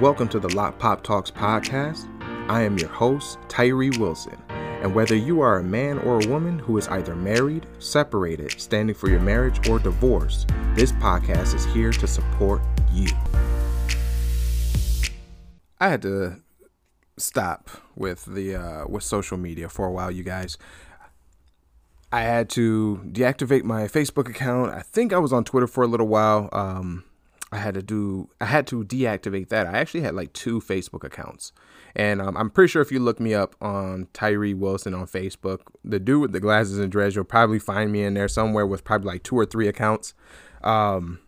Welcome to the Lock Pop Talks podcast. I am your host, Tyree Wilson. And whether you are a man or a woman who is either married, separated, standing for your marriage, or divorced, this podcast is here to support you. I had to stop with the uh, with social media for a while, you guys. I had to deactivate my Facebook account. I think I was on Twitter for a little while. Um, I had to do I had to deactivate that. I actually had like two Facebook accounts. And um, I'm pretty sure if you look me up on Tyree Wilson on Facebook, the dude with the glasses and dreads, you'll probably find me in there somewhere with probably like two or three accounts. Um,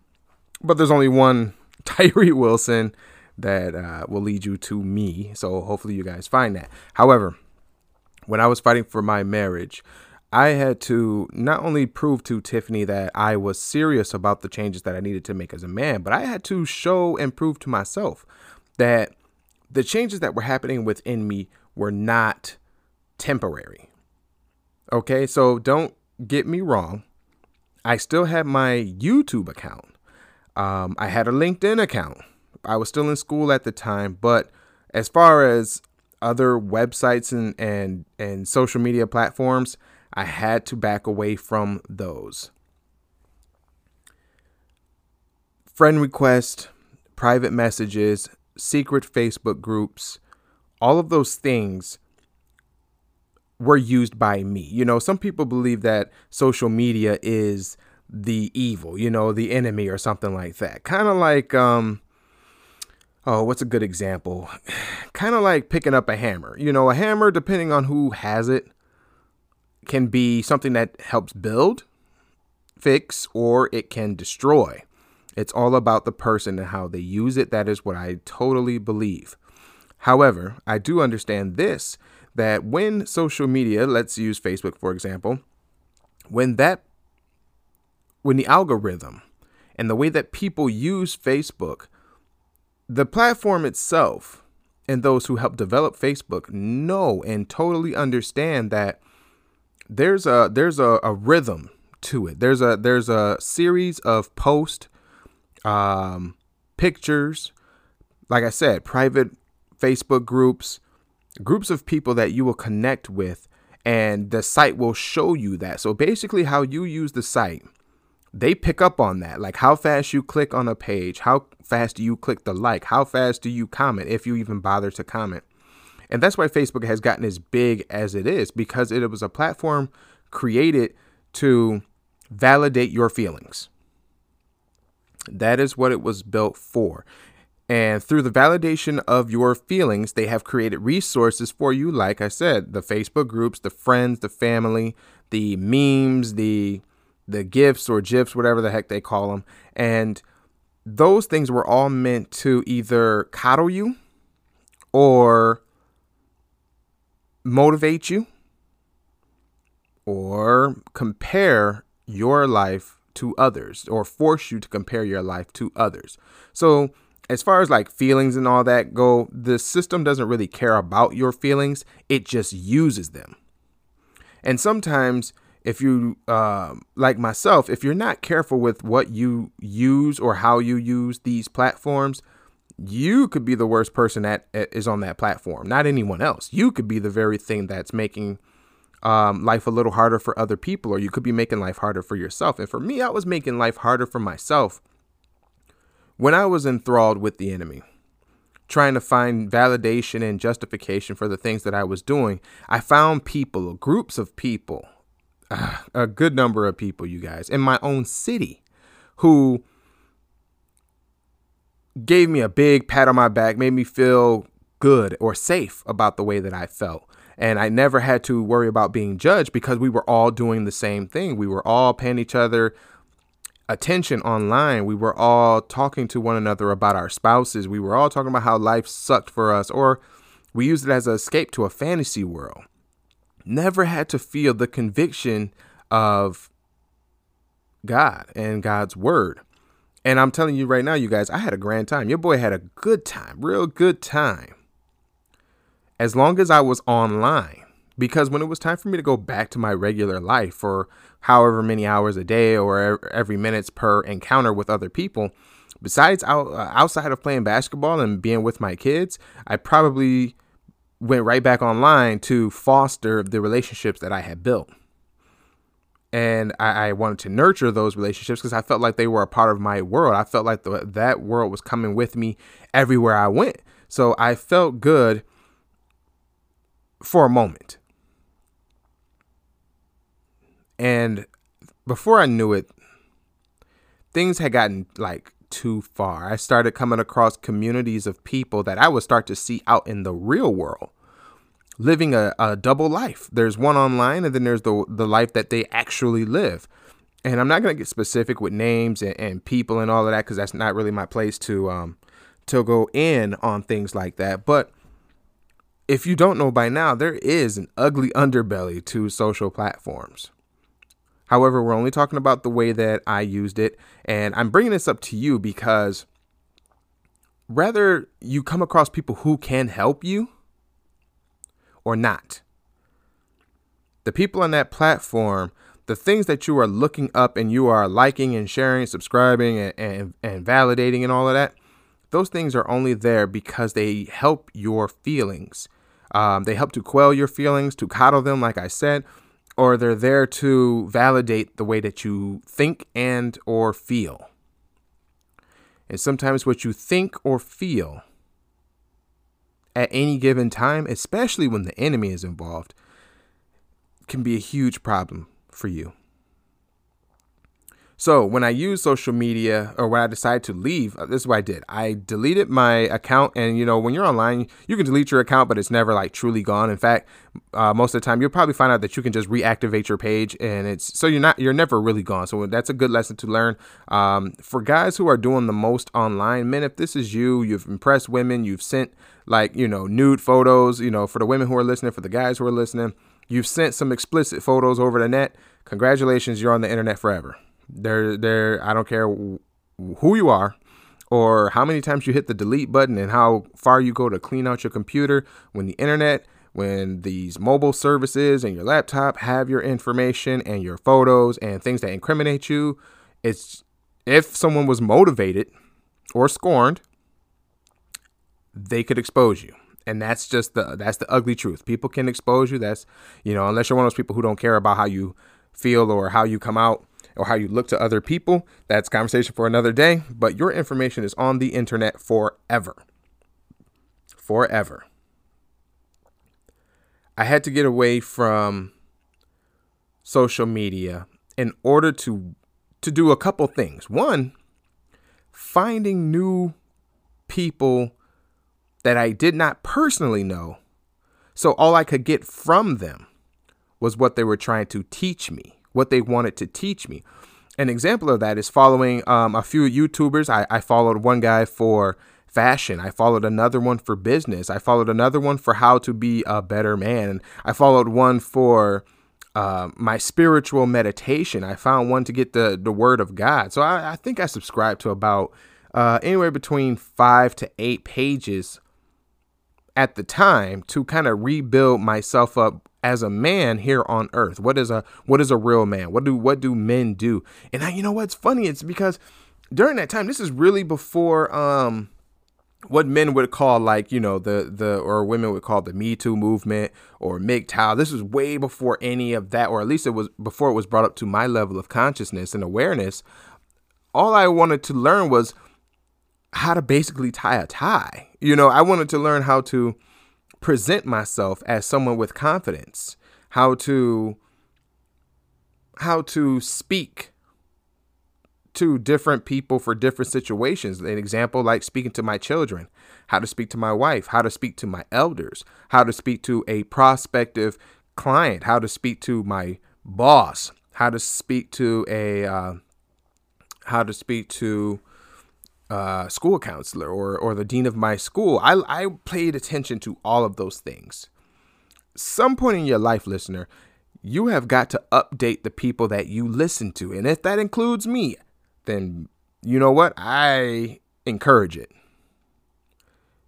but there's only one Tyree Wilson that uh, will lead you to me. So hopefully you guys find that. However, when I was fighting for my marriage, I had to not only prove to Tiffany that I was serious about the changes that I needed to make as a man, but I had to show and prove to myself that the changes that were happening within me were not temporary. Okay, so don't get me wrong. I still had my YouTube account. Um, I had a LinkedIn account. I was still in school at the time, but as far as other websites and and and social media platforms, I had to back away from those. Friend requests, private messages, secret Facebook groups, all of those things were used by me. You know, some people believe that social media is the evil, you know, the enemy or something like that. Kind of like um oh, what's a good example? kind of like picking up a hammer. You know, a hammer depending on who has it can be something that helps build, fix, or it can destroy. It's all about the person and how they use it. That is what I totally believe. However, I do understand this that when social media, let's use Facebook for example, when that when the algorithm and the way that people use Facebook, the platform itself and those who help develop Facebook know and totally understand that there's a there's a, a rhythm to it. There's a there's a series of post um, pictures, like I said, private Facebook groups, groups of people that you will connect with, and the site will show you that. So basically, how you use the site, they pick up on that. Like how fast you click on a page, how fast do you click the like, how fast do you comment if you even bother to comment. And that's why Facebook has gotten as big as it is because it was a platform created to validate your feelings. That is what it was built for. And through the validation of your feelings, they have created resources for you. Like I said, the Facebook groups, the friends, the family, the memes, the the gifs or gifs, whatever the heck they call them. And those things were all meant to either coddle you or motivate you or compare your life to others or force you to compare your life to others. So, as far as like feelings and all that go, the system doesn't really care about your feelings, it just uses them. And sometimes, if you, uh, like myself, if you're not careful with what you use or how you use these platforms, you could be the worst person that is on that platform, not anyone else. You could be the very thing that's making um, life a little harder for other people, or you could be making life harder for yourself. And for me, I was making life harder for myself when I was enthralled with the enemy, trying to find validation and justification for the things that I was doing. I found people, groups of people, uh, a good number of people, you guys, in my own city who gave me a big pat on my back, made me feel good or safe about the way that I felt. And I never had to worry about being judged because we were all doing the same thing. We were all paying each other attention online. We were all talking to one another about our spouses. We were all talking about how life sucked for us, or we used it as an escape to a fantasy world. Never had to feel the conviction of God and God's word. And I'm telling you right now, you guys, I had a grand time. Your boy had a good time, real good time. As long as I was online. Because when it was time for me to go back to my regular life for however many hours a day or every minutes per encounter with other people, besides uh, outside of playing basketball and being with my kids, I probably went right back online to foster the relationships that I had built. And I, I wanted to nurture those relationships because I felt like they were a part of my world. I felt like the, that world was coming with me everywhere I went. So I felt good for a moment. And before I knew it, things had gotten like too far. I started coming across communities of people that I would start to see out in the real world living a, a double life. There's one online and then there's the the life that they actually live. And I'm not gonna get specific with names and, and people and all of that because that's not really my place to um to go in on things like that. But if you don't know by now, there is an ugly underbelly to social platforms. However, we're only talking about the way that I used it. And I'm bringing this up to you because rather you come across people who can help you or not, the people on that platform, the things that you are looking up and you are liking and sharing, subscribing and, and, and validating and all of that, those things are only there because they help your feelings. Um, they help to quell your feelings, to coddle them, like I said, or they're there to validate the way that you think and or feel. And sometimes what you think or feel at any given time, especially when the enemy is involved, can be a huge problem for you. So when I use social media or when I decided to leave, uh, this is what I did. I deleted my account, and you know when you're online, you can delete your account, but it's never like truly gone. In fact, uh, most of the time you'll probably find out that you can just reactivate your page, and it's so you're not you're never really gone. So that's a good lesson to learn um, for guys who are doing the most online. Men, if this is you, you've impressed women, you've sent like you know nude photos. You know for the women who are listening, for the guys who are listening, you've sent some explicit photos over the net. Congratulations, you're on the internet forever. There, there. I don't care who you are or how many times you hit the delete button and how far you go to clean out your computer when the internet when these mobile services and your laptop have your information and your photos and things that incriminate you it's if someone was motivated or scorned they could expose you and that's just the that's the ugly truth people can expose you that's you know unless you're one of those people who don't care about how you feel or how you come out or how you look to other people, that's conversation for another day. But your information is on the internet forever. Forever. I had to get away from social media in order to to do a couple things. One, finding new people that I did not personally know. So all I could get from them was what they were trying to teach me what they wanted to teach me. An example of that is following um, a few YouTubers. I, I followed one guy for fashion. I followed another one for business. I followed another one for how to be a better man. I followed one for uh, my spiritual meditation. I found one to get the, the word of God. So I, I think I subscribed to about uh, anywhere between five to eight pages at the time to kind of rebuild myself up as a man here on earth. What is a what is a real man? What do what do men do? And I, you know what's funny? It's because during that time, this is really before um what men would call like you know the the or women would call the Me Too movement or MGTOW. This was way before any of that, or at least it was before it was brought up to my level of consciousness and awareness. All I wanted to learn was how to basically tie a tie. You know, I wanted to learn how to present myself as someone with confidence, how to how to speak to different people for different situations. An example like speaking to my children, how to speak to my wife, how to speak to my elders, how to speak to a prospective client, how to speak to my boss, how to speak to a uh, how to speak to uh, school counselor or or the dean of my school. I I paid attention to all of those things. Some point in your life, listener, you have got to update the people that you listen to, and if that includes me, then you know what I encourage it.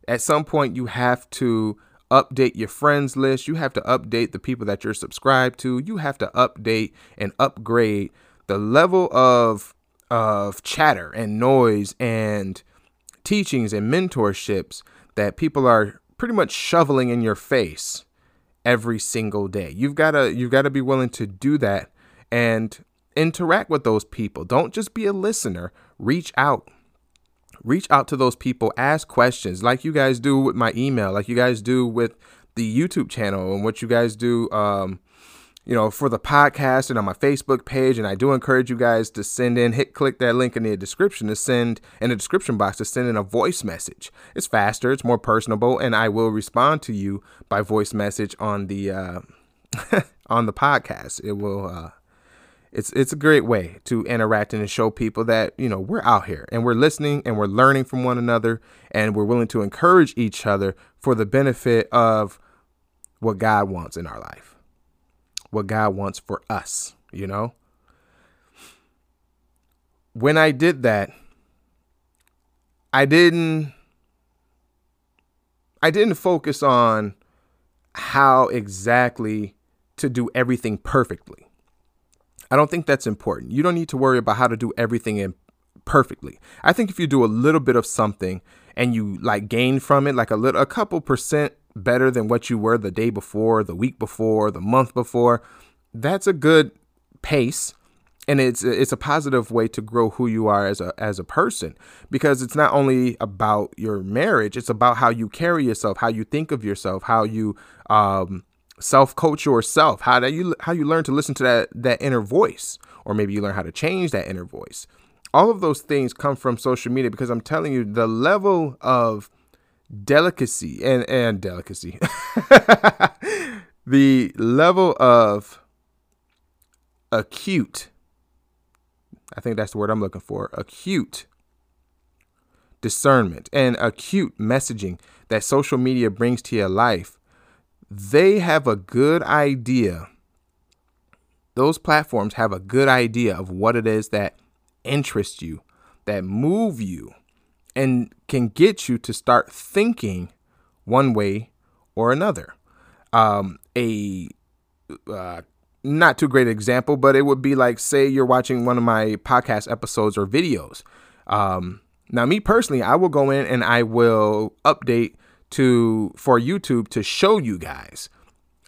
At some point, you have to update your friends list. You have to update the people that you're subscribed to. You have to update and upgrade the level of of chatter and noise and teachings and mentorships that people are pretty much shoveling in your face every single day. You've got to you've got to be willing to do that and interact with those people. Don't just be a listener. Reach out. Reach out to those people, ask questions like you guys do with my email, like you guys do with the YouTube channel and what you guys do um, you know, for the podcast and on my Facebook page. And I do encourage you guys to send in, hit click that link in the description to send in the description box to send in a voice message. It's faster, it's more personable, and I will respond to you by voice message on the uh, on the podcast. It will. Uh, it's it's a great way to interact and to show people that you know we're out here and we're listening and we're learning from one another and we're willing to encourage each other for the benefit of what God wants in our life what God wants for us, you know? When I did that, I didn't I didn't focus on how exactly to do everything perfectly. I don't think that's important. You don't need to worry about how to do everything in perfectly. I think if you do a little bit of something and you like gain from it like a little a couple percent better than what you were the day before, the week before, the month before, that's a good pace and it's it's a positive way to grow who you are as a as a person because it's not only about your marriage it's about how you carry yourself how you think of yourself how you um, self coach yourself how you how you learn to listen to that that inner voice or maybe you learn how to change that inner voice. All of those things come from social media because I'm telling you the level of delicacy and and delicacy the level of acute I think that's the word I'm looking for acute discernment and acute messaging that social media brings to your life, they have a good idea. Those platforms have a good idea of what it is that interests you, that move you, and can get you to start thinking one way or another. Um, a uh, not too great example, but it would be like, say, you're watching one of my podcast episodes or videos. Um, now, me personally, I will go in and I will update to for YouTube to show you guys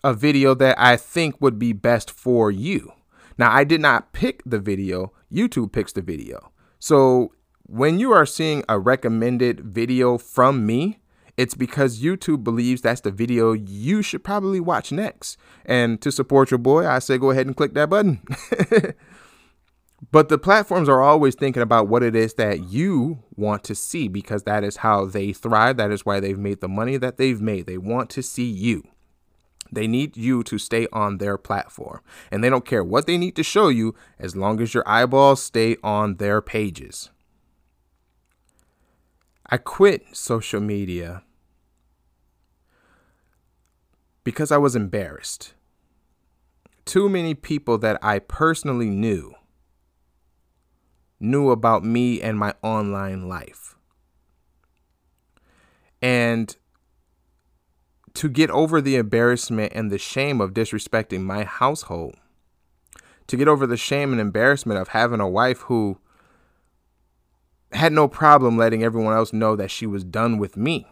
a video that I think would be best for you. Now, I did not pick the video, YouTube picks the video. So when you are seeing a recommended video from me, it's because YouTube believes that's the video you should probably watch next. And to support your boy, I say go ahead and click that button. but the platforms are always thinking about what it is that you want to see because that is how they thrive. That is why they've made the money that they've made. They want to see you. They need you to stay on their platform. And they don't care what they need to show you as long as your eyeballs stay on their pages. I quit social media because I was embarrassed. Too many people that I personally knew knew about me and my online life. And to get over the embarrassment and the shame of disrespecting my household, to get over the shame and embarrassment of having a wife who had no problem letting everyone else know that she was done with me.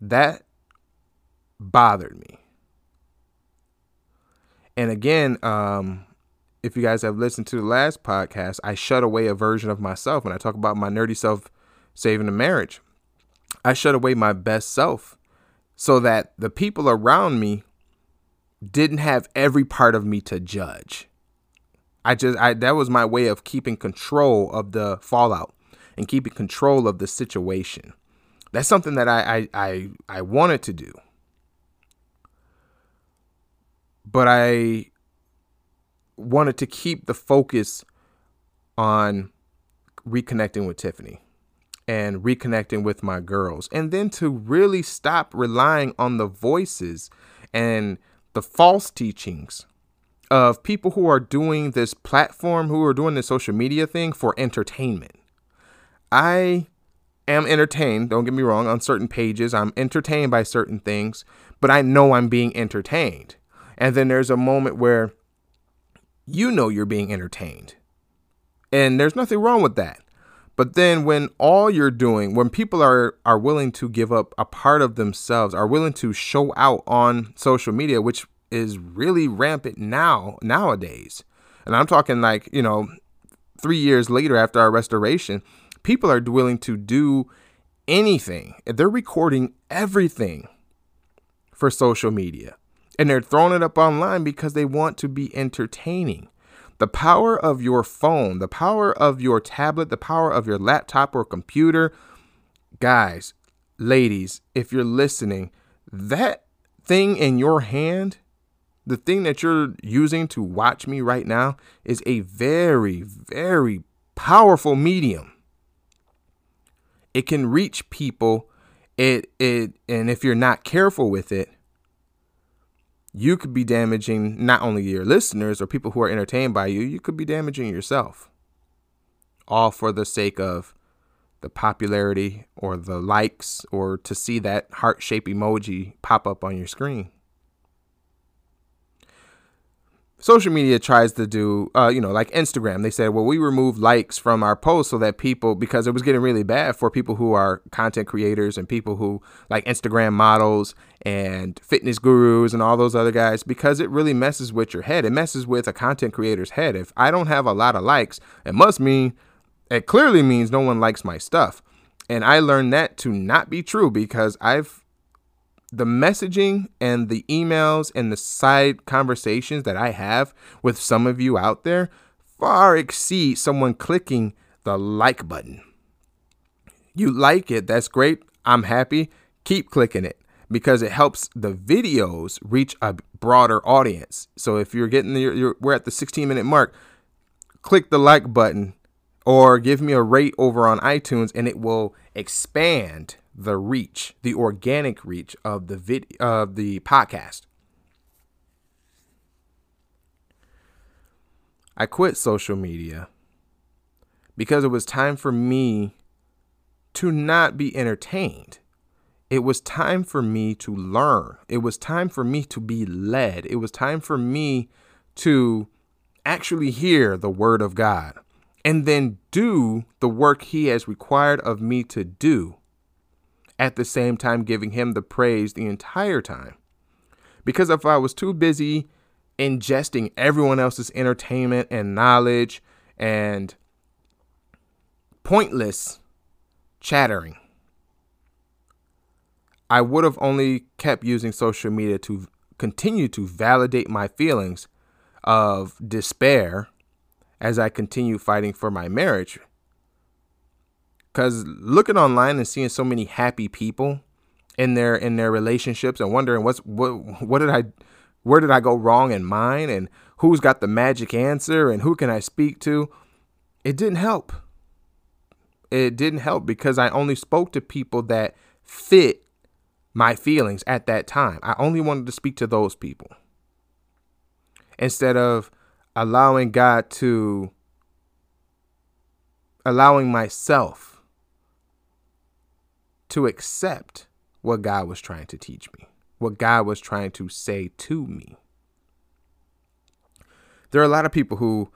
That bothered me. And again, um, if you guys have listened to the last podcast, I shut away a version of myself when I talk about my nerdy self saving a marriage. I shut away my best self so that the people around me didn't have every part of me to judge. I just I that was my way of keeping control of the fallout and keeping control of the situation. That's something that I I I, I wanted to do. But I wanted to keep the focus on reconnecting with Tiffany and reconnecting with my girls and then to really stop relying on the voices and the false teachings of people who are doing this platform, who are doing this social media thing for entertainment. I am entertained, don't get me wrong, on certain pages. I'm entertained by certain things, but I know I'm being entertained. And then there's a moment where you know you're being entertained. And there's nothing wrong with that. But then when all you're doing, when people are are willing to give up a part of themselves, are willing to show out on social media, which is really rampant now nowadays. And I'm talking like, you know, 3 years later after our restoration, people are willing to do anything. They're recording everything for social media. And they're throwing it up online because they want to be entertaining. The power of your phone, the power of your tablet, the power of your laptop or computer. Guys, ladies, if you're listening, that thing in your hand, the thing that you're using to watch me right now, is a very, very powerful medium. It can reach people. It it and if you're not careful with it, you could be damaging not only your listeners or people who are entertained by you, you could be damaging yourself. All for the sake of the popularity or the likes or to see that heart shaped emoji pop up on your screen social media tries to do, uh, you know, like Instagram. They said, well, we removed likes from our posts so that people, because it was getting really bad for people who are content creators and people who like Instagram models and fitness gurus and all those other guys, because it really messes with your head. It messes with a content creator's head. If I don't have a lot of likes, it must mean, it clearly means no one likes my stuff. And I learned that to not be true because I've the messaging and the emails and the side conversations that I have with some of you out there far exceed someone clicking the like button. You like it, that's great. I'm happy. Keep clicking it because it helps the videos reach a broader audience. So if you're getting the, we're at the 16 minute mark, click the like button or give me a rate over on iTunes and it will expand the reach, the organic reach of the vid of the podcast. I quit social media because it was time for me to not be entertained. It was time for me to learn. It was time for me to be led. It was time for me to actually hear the word of God and then do the work He has required of me to do at the same time giving him the praise the entire time. Because if I was too busy ingesting everyone else's entertainment and knowledge and pointless chattering, I would have only kept using social media to continue to validate my feelings of despair as I continue fighting for my marriage Cause looking online and seeing so many happy people in their in their relationships and wondering what's what what did I where did I go wrong in mine and who's got the magic answer and who can I speak to? It didn't help. It didn't help because I only spoke to people that fit my feelings at that time. I only wanted to speak to those people. Instead of allowing God to allowing myself to accept what God was trying to teach me, what God was trying to say to me. There are a lot of people who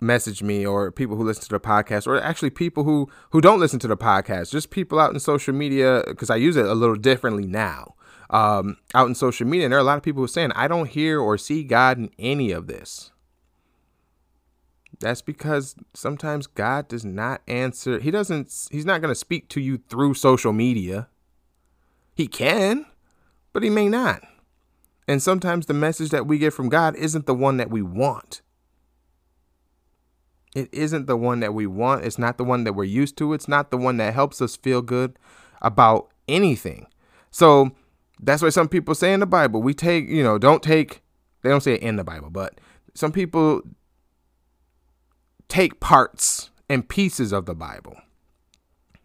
message me or people who listen to the podcast or actually people who who don't listen to the podcast just people out in social media because i use it a little differently now um, out in social media and there are a lot of people who are saying i don't hear or see god in any of this that's because sometimes God does not answer. He doesn't, he's not going to speak to you through social media. He can, but he may not. And sometimes the message that we get from God isn't the one that we want. It isn't the one that we want. It's not the one that we're used to. It's not the one that helps us feel good about anything. So that's why some people say in the Bible, we take, you know, don't take, they don't say it in the Bible, but some people take parts and pieces of the Bible.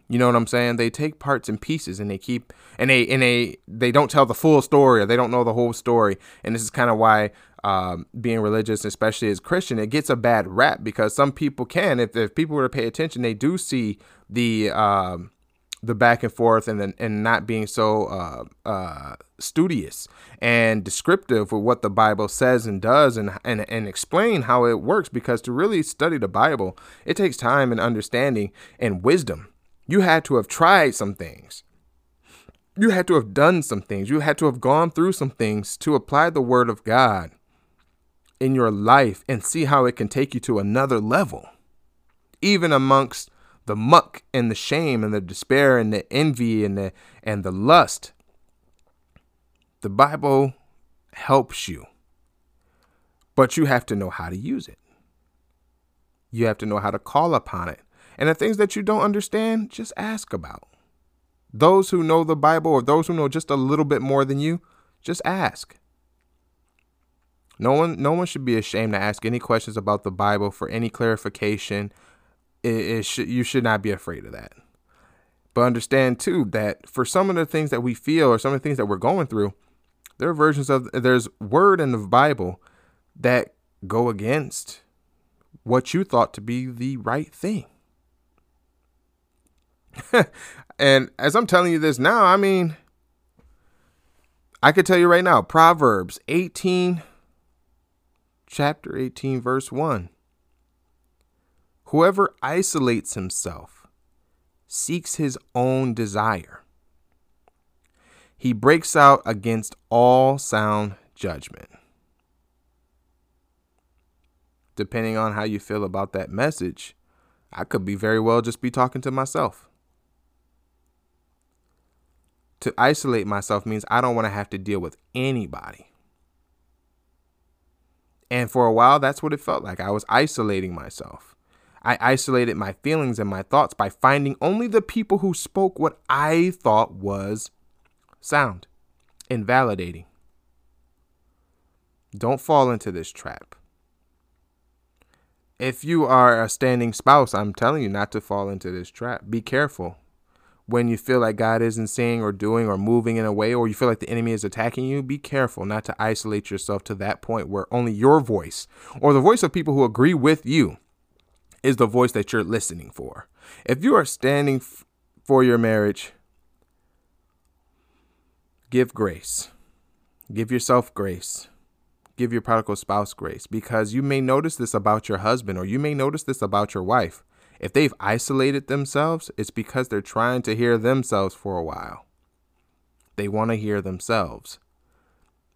You know what I'm saying? They take parts and pieces and they keep and they and they they don't tell the full story or they don't know the whole story. And this is kind of why um, being religious, especially as Christian, it gets a bad rap because some people can, if, if people were to pay attention, they do see the um, the back and forth and then and not being so uh, uh, studious and descriptive with what the Bible says and does and, and, and explain how it works because to really study the Bible, it takes time and understanding and wisdom. You had to have tried some things. You had to have done some things. You had to have gone through some things to apply the word of God in your life and see how it can take you to another level. Even amongst the muck and the shame and the despair and the envy and the and the lust the Bible helps you, but you have to know how to use it. You have to know how to call upon it. And the things that you don't understand, just ask about. Those who know the Bible or those who know just a little bit more than you, just ask. No one no one should be ashamed to ask any questions about the Bible for any clarification. It, it should, you should not be afraid of that. But understand too that for some of the things that we feel or some of the things that we're going through, there are versions of there's word in the Bible that go against what you thought to be the right thing. and as I'm telling you this now, I mean, I could tell you right now, Proverbs 18, chapter 18, verse 1. Whoever isolates himself seeks his own desire he breaks out against all sound judgment. Depending on how you feel about that message, I could be very well just be talking to myself. To isolate myself means I don't want to have to deal with anybody. And for a while, that's what it felt like. I was isolating myself. I isolated my feelings and my thoughts by finding only the people who spoke what I thought was sound, invalidating. Don't fall into this trap. If you are a standing spouse, I'm telling you not to fall into this trap. Be careful when you feel like God isn't seeing or doing or moving in a way, or you feel like the enemy is attacking you, be careful not to isolate yourself to that point where only your voice or the voice of people who agree with you is the voice that you're listening for. If you are standing f- for your marriage, give grace. Give yourself grace. Give your prodigal spouse grace because you may notice this about your husband or you may notice this about your wife. If they've isolated themselves, it's because they're trying to hear themselves for a while. They want to hear themselves.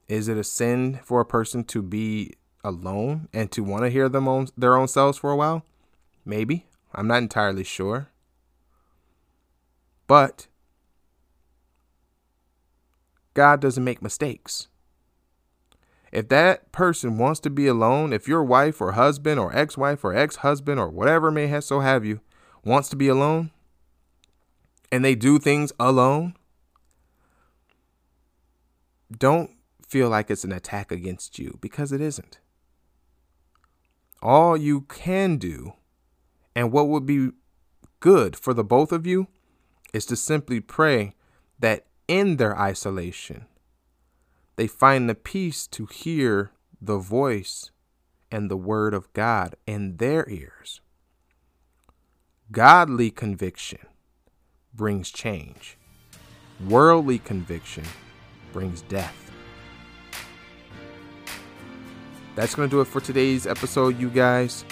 Is it a sin for a person to be alone and to want to hear them own, their own selves for a while? Maybe. I'm not entirely sure. But God doesn't make mistakes. If that person wants to be alone, if your wife or husband or ex wife or ex husband or whatever may have so have you wants to be alone and they do things alone, don't feel like it's an attack against you because it isn't. All you can do and what would be good for the both of you is to simply pray that in their isolation, they find the peace to hear the voice and the word of God in their ears. Godly conviction brings change, worldly conviction brings death. That's going to do it for today's episode, you guys.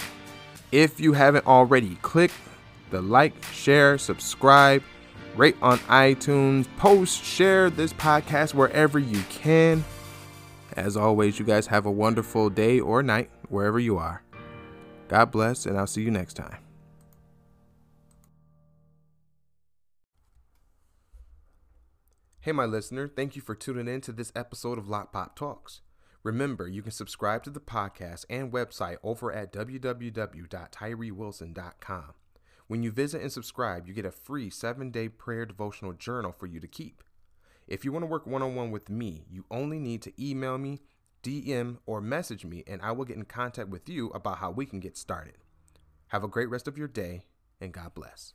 If you haven't already, click the like, share, subscribe, rate on iTunes, post, share this podcast wherever you can. As always, you guys have a wonderful day or night wherever you are. God bless, and I'll see you next time. Hey, my listener, thank you for tuning in to this episode of Lot Pop Talks. Remember, you can subscribe to the podcast and website over at www.tyrewilson.com. When you visit and subscribe, you get a free seven day prayer devotional journal for you to keep. If you want to work one on one with me, you only need to email me, DM, or message me, and I will get in contact with you about how we can get started. Have a great rest of your day, and God bless.